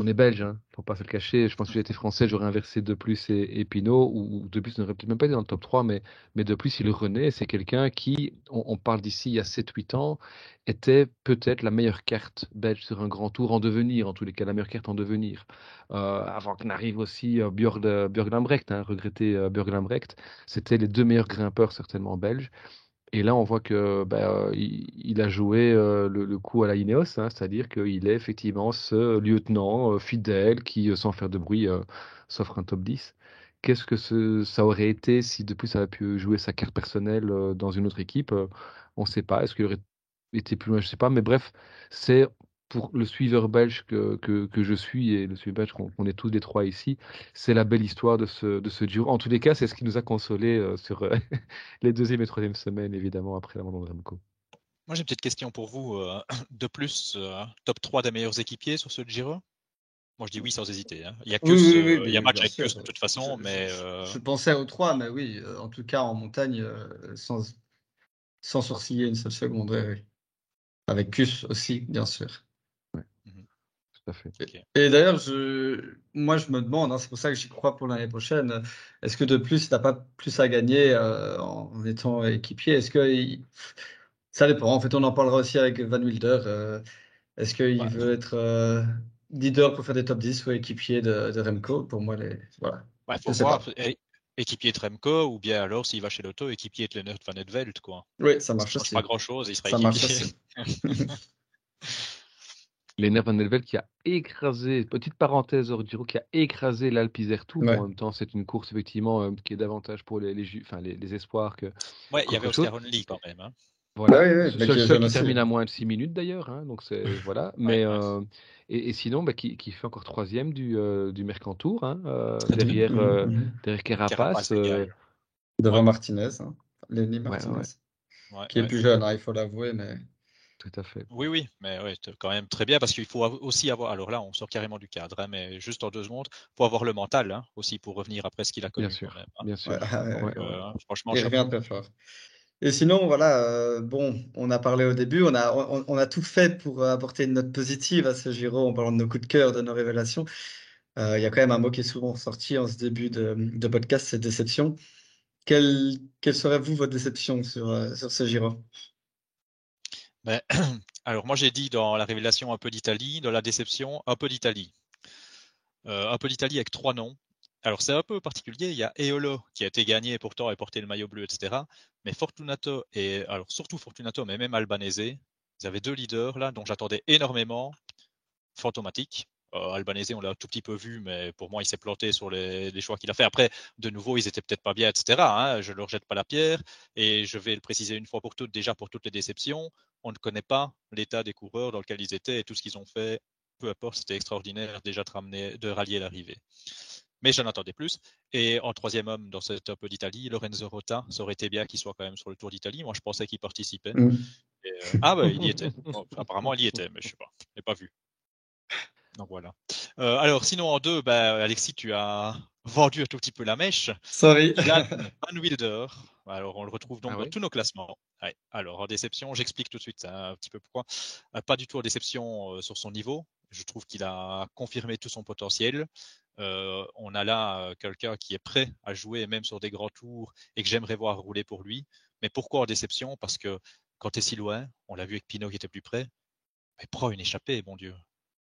on est belge, hein, faut pas se le cacher. Je pense que j'étais français, j'aurais inversé De Plus et, Pinot, ou, De Plus n'aurait peut-être même pas été dans le top 3, mais, mais De Plus, il renaît. C'est quelqu'un qui, on, parle d'ici il y a 7-8 ans, était peut-être la meilleure carte belge sur un grand tour en devenir, en tous les cas, la meilleure carte en devenir. Euh, avant qu'on arrive aussi euh, Björg, Björg Lambrecht, hein, regretté euh, Björg Lambrecht, c'était les deux meilleurs grimpeurs certainement belges. Et là, on voit que bah, il, a joué le, coup à la Ineos, hein, c'est-à-dire qu'il est effectivement ce lieutenant fidèle qui, sans faire de bruit, s'offre un top 10. Qu'est-ce que ça aurait été si depuis ça avait pu jouer sa carte personnelle dans une autre équipe On ne sait pas. Est-ce qu'il aurait été plus loin? Je ne sais pas. Mais bref, c'est pour le suiveur belge que, que, je suis et le suiveur belge qu'on est tous les trois ici, c'est la belle histoire de ce, de ce duo. En tous les cas, c'est ce qui nous a consolé euh, sur euh, les deuxième et troisième semaines, évidemment, après l'abandon de Remco.
Moi, j'ai une petite question pour vous. Euh, de plus, top 3 des meilleurs équipiers sur ce Giro Moi, je dis oui sans hésiter. Hein. Il y a, que il y a match avec Kus de toute façon.
Je,
mais,
je, pensais aux trois, mais oui, en tout cas, en montagne, sans, sans sourciller une seule seconde. Avec Kus aussi, bien sûr. Et, d'ailleurs, je, moi, je me demande, hein, c'est pour ça que j'y crois pour l'année prochaine, est-ce que de plus, il n'a pas plus à gagner euh, en étant équipier? Est-ce que ça dépend. En fait, on en parlera aussi avec Van Wilder. Euh, est-ce qu'il veut être euh, leader pour faire des top 10 ou équipier de, Remco? Pour moi, les... voilà.
faut voir, équipier de Remco ou bien alors s'il va chez l'auto, équipier de Lennart Van Edveld. Quoi.
Oui, ça marche aussi.
pas grand-chose, il sera ça équipier. Marche aussi.
Lennart Van Elvel qui a écrasé, petite parenthèse Giro, qui a écrasé l'Alpizer tout. En même temps, c'est une course effectivement euh, qui est davantage pour les, les, enfin, les, espoirs que.
Ouais, il y avait Oscar Only quand même. Hein.
Voilà, ouais, seul, seul qui termine à moins de 6 minutes d'ailleurs, hein, donc c'est voilà. Mais euh, et, et, sinon, bah, qui, qui, fait encore troisième du, euh, du Mercantour, hein, euh, derrière, euh, mhm. derrière Carapace.
Devant Martinez, hein, Lenny Martinez, qui est plus jeune, hein, il faut l'avouer, mais
tout à fait.
Oui, oui, mais oui, quand même très bien parce qu'il faut aussi avoir. Alors là, on sort carrément du cadre, hein, mais juste en deux secondes, il faut avoir le mental hein, aussi pour revenir après ce qu'il a connu.
Bien sûr.
Hein.
Bien sûr.
Euh, franchement, il revient très fort. Et sinon, voilà, euh, bon, on a parlé au début, on a, on, a tout fait pour apporter une note positive à ce Giro en parlant de nos coups de cœur, de nos révélations. Euh, il y a quand même un mot qui est souvent sorti en ce début de, de podcast, c'est déception. Quelle, quelle serait, vous, votre déception sur, sur ce Giro?
alors moi j'ai dit dans la révélation un peu d'Italie, dans la déception un peu d'Italie. Euh, un peu d'Italie avec trois noms. Alors c'est un peu particulier, il y a Eolo qui a été gagné pourtant et porté le maillot bleu, etc. Mais Fortunato et alors surtout Fortunato, mais même Albanese, ils avaient deux leaders là dont j'attendais énormément. Fantomatique. Euh, Albanese, on l'a tout petit peu vu, mais pour moi, il s'est planté sur les, choix qu'il a fait. Après, de nouveau, ils étaient peut-être pas bien, etc. Hein, je ne leur jette pas la pierre. Et je vais le préciser une fois pour toutes, déjà pour toutes les déceptions, on ne connaît pas l'état des coureurs dans lequel ils étaient et tout ce qu'ils ont fait. Peu importe, c'était extraordinaire déjà de, ramener, de rallier l'arrivée. Mais j'en attendais plus. Et en troisième homme dans cette top d'Italie, Lorenzo Rota, ça aurait été bien qu'il soit quand même sur le Tour d'Italie. Moi, je pensais qu'il participait. Mm. Euh, ah, bah, il y était. apparemment, il y était, mais je ne sais pas. Je l'ai pas vu. Donc voilà. Euh, alors sinon en deux, bah, Alexis, tu as vendu un tout petit peu la mèche.
Sorry.
Van Wilder. Alors on le retrouve donc ah dans tous nos classements. Alors en déception, j'explique tout de suite hein, un petit peu pourquoi. Euh, pas du tout en déception euh, sur son niveau. Je trouve qu'il a confirmé tout son potentiel. on a là quelqu'un qui est prêt à jouer même sur des grands tours et que j'aimerais voir rouler pour lui. Mais pourquoi en déception? Parce que quand tu es si loin, on l'a vu avec Pinot qui était plus près, mais prends une échappée, mon Dieu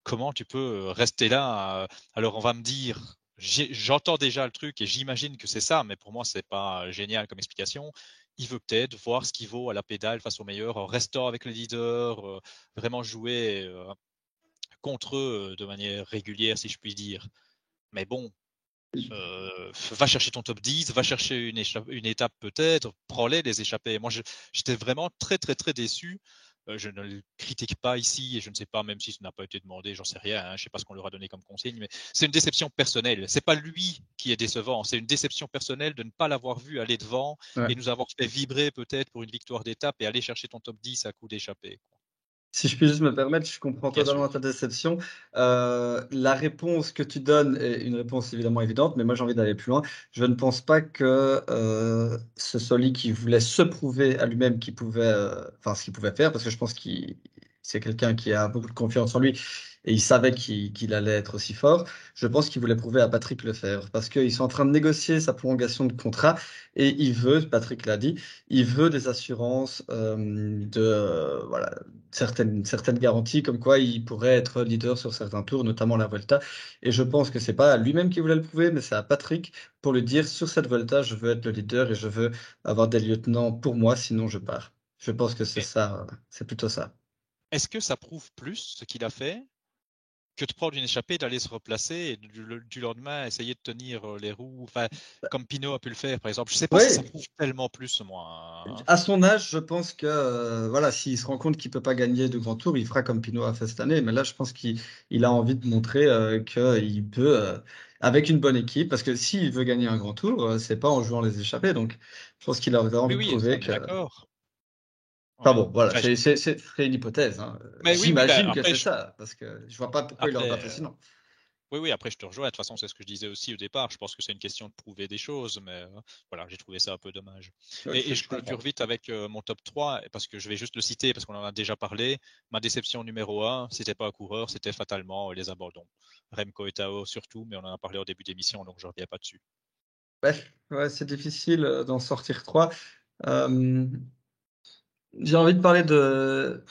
comment tu peux rester là Alors on va me dire, j'entends déjà le truc et j'imagine que c'est ça, mais pour moi c'est pas génial comme explication. Il veut peut-être voir ce qu'il vaut à la pédale face aux meilleurs en restant avec les leaders, vraiment jouer contre eux de manière régulière, si je puis dire. Mais bon, va chercher ton top 10, va chercher une, étape peut-être, prends-les, les échapper. Moi, j'étais vraiment très, très, très déçu Euh, je ne le critique pas ici et je ne sais pas même si ce n'a pas été demandé, j'en sais rien, hein, je ne sais pas ce qu'on leur a donné comme consigne, mais c'est une déception personnelle. C'est pas lui qui est décevant, c'est une déception personnelle de ne pas l'avoir vu aller devant et nous avoir fait vibrer peut-être pour une victoire d'étape et aller chercher ton top 10 à coup d'échappée.
Si je puis juste me permettre, je comprends totalement ta déception. Euh, la réponse que tu donnes est une réponse évidemment évidente, mais moi j'ai envie d'aller plus loin. Je ne pense pas que euh, ce soit lui qui voulait se prouver à lui-même qu'il pouvait, euh, enfin ce qu'il pouvait faire, parce que je pense qu'il c'est quelqu'un qui a beaucoup de confiance en lui et il savait qu'il allait être aussi fort. Je pense qu'il voulait prouver à Patrick Lefebvre parce qu'ils sont en train de négocier sa prolongation de contrat et il veut, Patrick l'a dit, il veut des assurances euh, de euh, voilà certaines certaines garanties comme quoi il pourrait être leader sur certains tours, notamment la Volta. Et je pense que c'est pas à lui-même qui voulait le prouver, mais c'est à Patrick pour lui dire sur cette Volta, je veux être le leader et je veux avoir des lieutenants pour moi, sinon je pars. Je pense que c'est ça, c'est plutôt ça.
Est-ce que ça prouve plus ce qu'il a fait que de prendre une échappée, d'aller se replacer et du, lendemain essayer de tenir euh, les roues, enfin, bah comme Pinot a pu le faire par exemple. Je sais pas si ça prouve tellement plus, moi.
Hein. À son âge, je pense que euh, voilà, s'il se rend compte qu'il peut pas gagner de grands tours, il fera comme Pinot a fait cette année. Mais là, je pense qu'il a envie de montrer euh, qu'il peut, avec une bonne équipe, parce que s'il veut gagner un grand tour, c'est pas en jouant les échappées. Donc, je pense qu'il a envie de prouver que.
D'accord.
Voilà, c'est une hypothèse. Hein. J'imagine que c'est ça, parce que je vois pas pourquoi il l'aurait pas fait sinon.
Oui, oui, après je te rejoins. De toute façon, c'est ce que je disais aussi au départ. Je pense que c'est une question de prouver des choses, mais euh, voilà, j'ai trouvé ça un peu dommage. et, je clôture vite avec euh, mon top 3, parce que je vais juste le citer, parce qu'on en a déjà parlé. Ma déception numéro 1, c'était pas un coureur, c'était fatalement les abandons. Remco et Tao surtout, mais on en a parlé au début d'émission, donc je reviens pas dessus.
Ouais, c'est difficile euh, d'en sortir trois. J'ai envie de parler de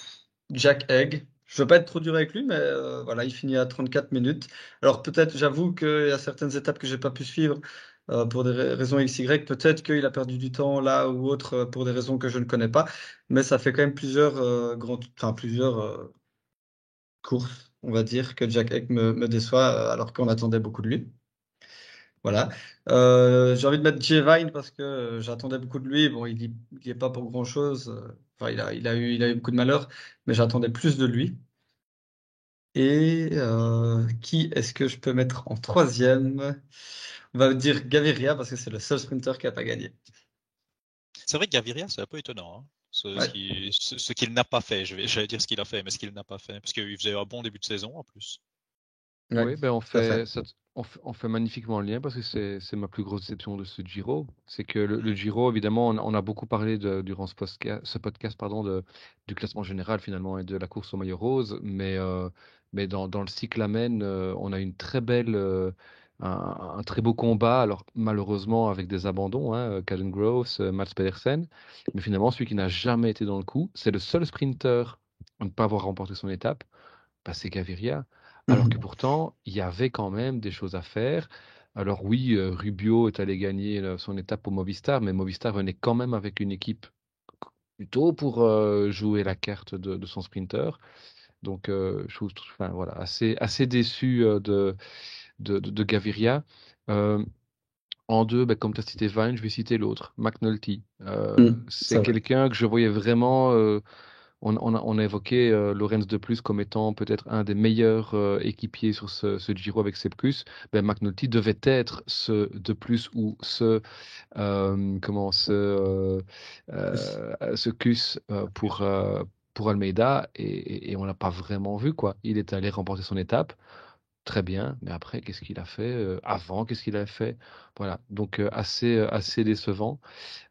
Jack Egg. Je veux pas être trop dur avec lui, mais euh, voilà, il finit à 34 minutes. Alors peut-être, j'avoue qu'il y a certaines étapes que j'ai pas pu suivre euh, pour des raisons XY. Peut-être qu'il a perdu du temps là ou autre euh, pour des raisons que je ne connais pas. Mais ça fait quand même plusieurs enfin plusieurs courses, on va dire, que Jack Egg me, déçoit alors qu'on attendait beaucoup de lui. Voilà. J'ai envie de mettre J. Vine parce que j'attendais beaucoup de lui. Bon, il n'y est pas pour grand-chose. Enfin, il a, il, a eu, il a eu beaucoup de malheur, mais j'attendais plus de lui. Et euh, qui est-ce que je peux mettre en troisième? On va dire Gaviria parce que c'est le seul sprinter qui n'a pas gagné.
C'est vrai que Gaviria, c'est un peu étonnant. Hein. Ce, qu'il n'a pas fait, je vais, j'allais dire ce qu'il a fait, mais ce qu'il n'a pas fait, parce qu'il faisait un bon début de saison en plus.
oui, ben on fait, on fait, magnifiquement le lien parce que c'est ma plus grosse déception de ce Giro. C'est que le, Giro, évidemment, on, a beaucoup parlé durant ce podcast, pardon, du classement général finalement et de la course au maillot rose. Mais, euh, mais dans, le cyclamen, euh, on a une très belle, euh, un, très beau combat. Alors malheureusement avec des abandons, hein, Caden Gross, Mats Pedersen. Mais finalement, celui qui n'a jamais été dans le coup, c'est le seul sprinter à ne pas avoir remporté son étape, bah, c'est Gaviria. Alors que mmh pourtant, il y avait quand même des choses à faire. Alors oui, euh, Rubio est allé gagner euh, son étape pour Movistar, mais Movistar venait quand même avec une équipe plutôt pour euh, jouer la carte de, son sprinter. Donc, je trouve enfin, voilà, assez, assez déçu de, de, Gaviria. en deux, ben, comme tu as cité Vine, je vais citer l'autre, McNulty. Mmh, c'est quelqu'un que je voyais vraiment on, a, évoqué euh, Lorenz de Plus comme étant peut-être un des meilleurs euh, équipiers sur ce, Giro avec Sepkus. Ben, McNulty devait être ce de plus ou ce euh, comment ce, ce Cus pour pour Almeida et, et on l'a pas vraiment vu quoi. Il est allé remporter son étape très bien, mais après, qu'est-ce qu'il a fait avant Qu'est-ce qu'il a fait? Voilà, donc assez, assez décevant.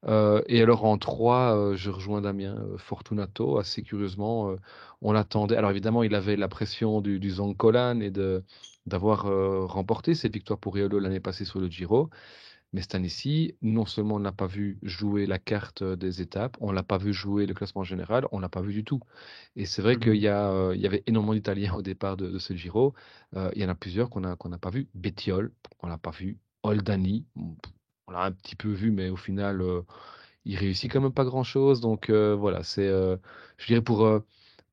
et alors en 3, je rejoins Damien, Fortunato, assez curieusement, on l'attendait. Alors évidemment, il avait la pression du, du Zoncolan et de d'avoir remporté cette victoire pour Riolo l'année passée sur le Giro. Mais cette année-ci, non seulement on n'a pas vu jouer la carte des étapes, on l'a pas vu jouer le classement général, on l'a pas vu du tout. Et c'est vrai qu'il mmh y, il y avait énormément d'Italiens au départ de, ce Giro. il y en a plusieurs qu'on n'a qu'on pas vu. Bettiol, on l'a pas vu. Oldani, on l'a un petit peu vu, mais au final, il réussit quand même pas grand-chose. Donc voilà, c'est, je dirais pour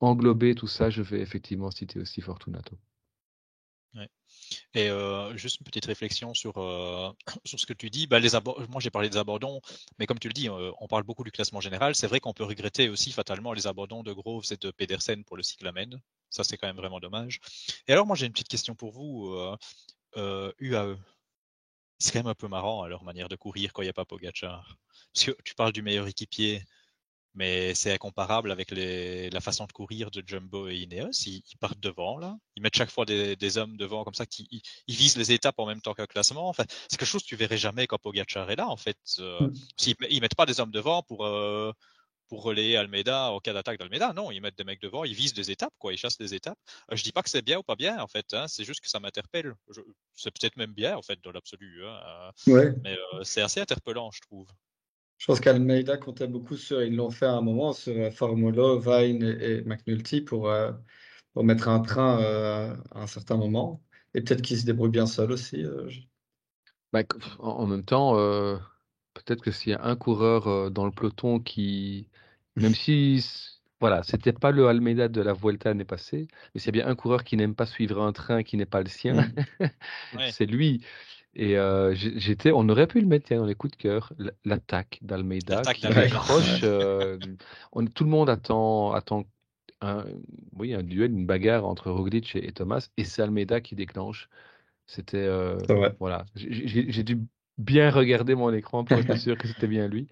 englober tout ça, je vais effectivement citer aussi Fortunato.
Et juste une petite réflexion sur, sur ce que tu dis. Bah, les moi, j'ai parlé des abandons, mais comme tu le dis, on parle beaucoup du classement général. C'est vrai qu'on peut regretter aussi fatalement les abandons de Groves et de Pedersen pour le cyclamen. Ça, c'est quand même vraiment dommage. Et alors, moi, j'ai une petite question pour vous. UAE. C'est quand même un peu marrant à leur manière de courir quand il n'y a pas Pogachar. Parce que tu parles du meilleur équipier mais c'est incomparable avec les, la façon de courir de Jumbo et Ineos. Ils, partent devant, là. Ils mettent chaque fois des, des hommes devant comme ça, qui ils, visent les étapes en même temps qu'un classement. Enfin, c'est quelque chose que tu verrais jamais quand Pogacar est là, en fait. Euh, mm. Ils, mettent pas des hommes devant pour, euh, pour relayer Almeida en cas d'attaque d'Almeida. Non, ils mettent des mecs devant, ils visent des étapes, quoi. Ils chassent des étapes. Euh, je dis pas que c'est bien ou pas bien, en fait. Hein, c'est juste que ça m'interpelle. C'est peut-être même bien, en fait, dans l'absolu. Hein,
ouais.
Mais c'est assez interpellant, je trouve.
Je pense qu'Almeida comptait beaucoup sur, ils l'ont fait à un moment sur euh, Formula, Vine et, McNulty pour, euh, pour mettre un train euh, à un certain moment. Et peut-être qu'il se débrouille bien seul aussi.
Bah, en même temps, peut-être que s'il y a un coureur dans le peloton qui, même si voilà, c'était pas le Almeida de la Vuelta l'année passée, mais s'il y a bien un coureur qui n'aime pas suivre un train qui n'est pas le sien, mmh. c'est lui. Et euh, j'étais, on aurait pu le mettre dans les coups de cœur, l'attaque d'Almeida qui accroche. Euh, on, tout le monde attend, attend un, oui, un duel, une bagarre entre Roglic et, Thomas, et c'est Almeida qui déclenche. C'était, euh, voilà, j'ai dû bien regarder mon écran pour être sûr que c'était bien lui.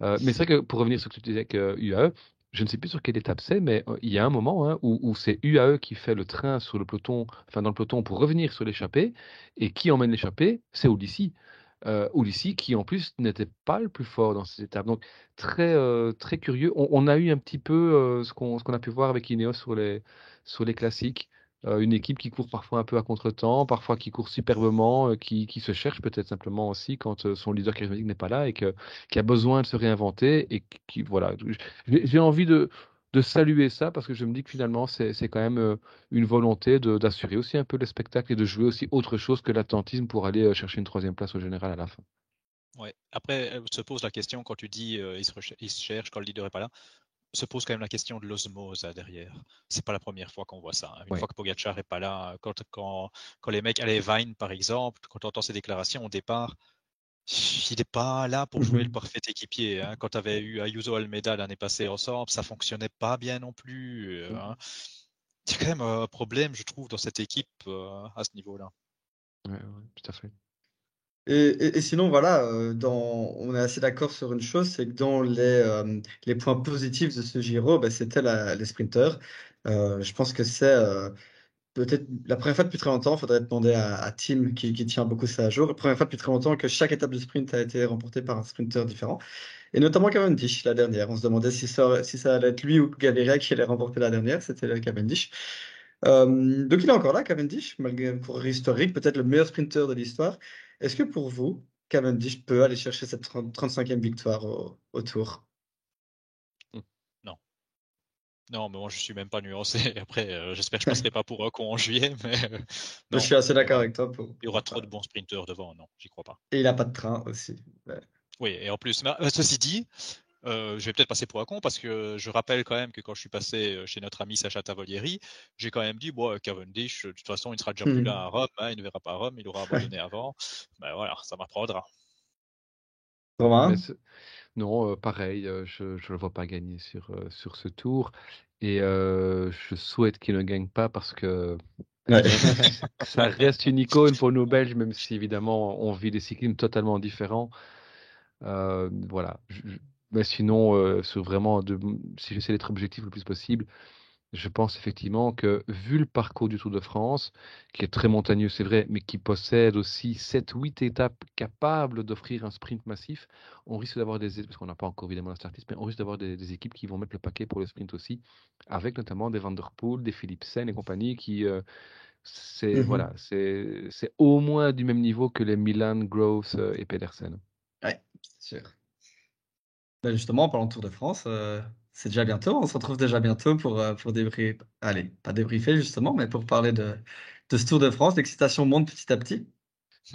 mais c'est vrai que pour revenir sur ce que tu disais que UAE, je ne sais plus sur quelle étape c'est, mais il y a un moment hein, où, c'est UAE qui fait le train sur le peloton, enfin dans le peloton pour revenir sur l'échappée, et qui emmène l'échappée, c'est Ulissi. Euh, Ulissi qui en plus n'était pas le plus fort dans ces étapes. Donc très très curieux. On, a eu un petit peu ce qu'on a pu voir avec Ineos sur les sur les classiques. Euh, une équipe qui court parfois un peu à contre-temps, parfois qui court superbement, euh, qui, qui, se cherche peut-être simplement aussi quand euh, son leader charismatique n'est pas là et qui a besoin de se réinventer. Et qui, voilà, j'ai envie de, de saluer ça parce que je me dis que finalement, c'est quand même une volonté d'assurer aussi un peu le spectacle et de jouer aussi autre chose que l'attentisme pour aller chercher une troisième place au général à la fin.
Ouais. Après, se pose la question quand tu dis il, se il, se cherche quand le leader n'est pas là se pose quand même la question de l'osmose derrière. C'est pas la première fois qu'on voit ça. Hein. Une fois que Pogacar est pas là, quand, quand, quand les mecs, allez, Vine par exemple, quand on entend ses déclarations au départ, il n'est pas là pour jouer le mhm. parfait équipier. Hein. Quand tu avais eu Ayuso Almeida l'année passée ensemble, ça fonctionnait pas bien non plus. Euh, hein. Il y a quand même un problème, je trouve, dans cette équipe euh, à ce niveau-là.
Oui, tout à fait.
Et, sinon, voilà, euh, on est assez d'accord sur une chose, c'est que dans les, euh, points positifs de ce Giro, bah, c'était les sprinters. Euh, je pense que c'est peut-être la première fois depuis très longtemps, il faudrait demander à, Tim qui, tient beaucoup ça à jour, la première fois depuis très longtemps que chaque étape de sprint a été remportée par un sprinter différent. Et notamment Cavendish, la dernière. On se demandait si ça, allait être lui ou Gaviria qui allait remporter la dernière, c'était Cavendish. donc il est encore là, Cavendish, malgré pour historique, peut-être le meilleur sprinter de l'histoire. Est-ce que pour vous, Cavendish peut aller chercher cette 35e victoire au, tour?
Mmh. Non. Non, mais moi je suis même pas nuancé. Après, euh, j'espère que je ne passerai pas pour un con en juillet, mais euh,
je suis assez d'accord avec toi.
Il y aura trop de bons sprinteurs devant, non, j'y crois pas.
Et il n'a pas de train aussi.
Oui, et en plus, euh, ceci dit, euh, je vais peut-être passer pour un con parce que je rappelle quand même que quand je suis passé euh, chez notre ami Sacha Tavolieri, j'ai quand même dit bon, Cavendish, de toute façon, il sera déjà plus hmm. là à Rome, hein, il ne verra pas à Rome, il aura abandonné avant. Ben voilà, ça m'apprendra.
Non, euh, pareil, je ne le vois pas gagner sur, sur ce tour. Et je souhaite qu'il ne gagne pas parce que ça reste une icône pour nous Belges, même si évidemment on vit des cyclismes totalement différents. voilà, mais sinon, euh, vraiment, de, si j'essaie d'être objectif le plus possible, je pense effectivement que, vu le parcours du Tour de France, qui est très montagneux, c'est vrai, mais qui possède aussi 7-8 étapes capables d'offrir un sprint massif, on risque d'avoir des, parce qu'on n'a pas encore évidemment la startlist, mais on risque d'avoir des, équipes qui vont mettre le paquet pour le sprint aussi, avec notamment des Van Der Poel, des Philipsen et compagnie, qui, euh, c'est, mmh voilà, c'est, au moins du même niveau que les Milan, Groves et Pedersen.
Oui, c'est sûr. Ben, justement, en parlant de Tour de France, euh, c'est déjà bientôt. On se retrouve déjà bientôt pour, euh, pour débriefer. Allez, pas débriefer justement, mais pour parler de, de ce Tour de France. L'excitation monte petit à petit.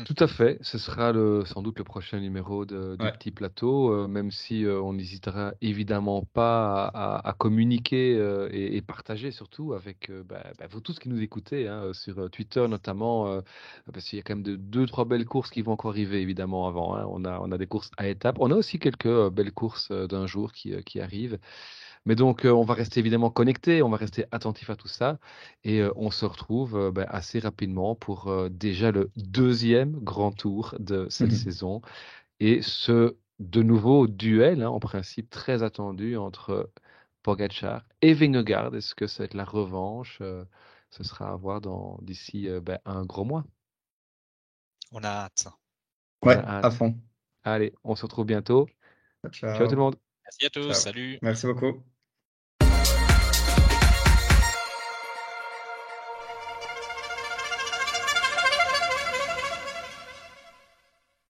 Tout à fait, ce sera le, sans doute le prochain numéro de, du
Ouais.
Petit Plateau, euh, même si euh, on n'hésitera évidemment pas à, à- à communiquer euh, et, et partager surtout avec bah, bah, vous tous qui nous écoutez, hein, sur Twitter notamment, euh, parce qu'il y a quand même de, deux, trois belles courses qui vont encore arriver évidemment avant. hein. On a, on a des courses à étapes, on a aussi quelques belles courses d'un jour qui, qui arrivent. Mais donc, euh, on va rester évidemment connecté, on va rester attentif à tout ça. Et euh, on se retrouve euh, ben, assez rapidement pour euh, déjà le deuxième grand tour de cette
Mhm.
saison. Et ce, de nouveau, duel, hein, en principe très attendu entre Pogacar et Vingegaard. Est-ce que ça va être la revanche Euh, Ce sera à voir d'ici euh, ben, un gros mois?
On a hâte.
Ouais,
a hâte.
à fond.
Allez, on se retrouve bientôt.
Ciao.
Ciao tout le monde.
Merci à tous.
Ciao.
Salut.
Merci beaucoup.